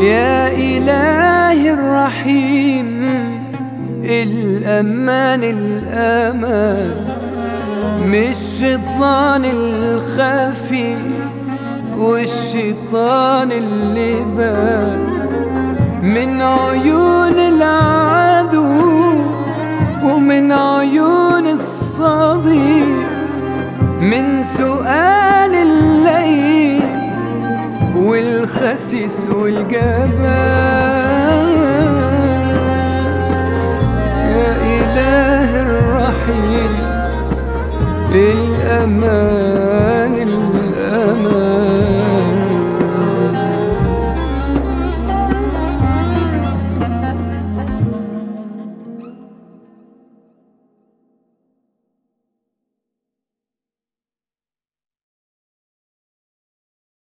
يا إله الرحيم الأمان الأمان مش الشيطان الخفي والشيطان اللي بان من عيون العدو ومن عيون الصديق من سؤال والخسيس والجبان يا إله الرحيم الأمان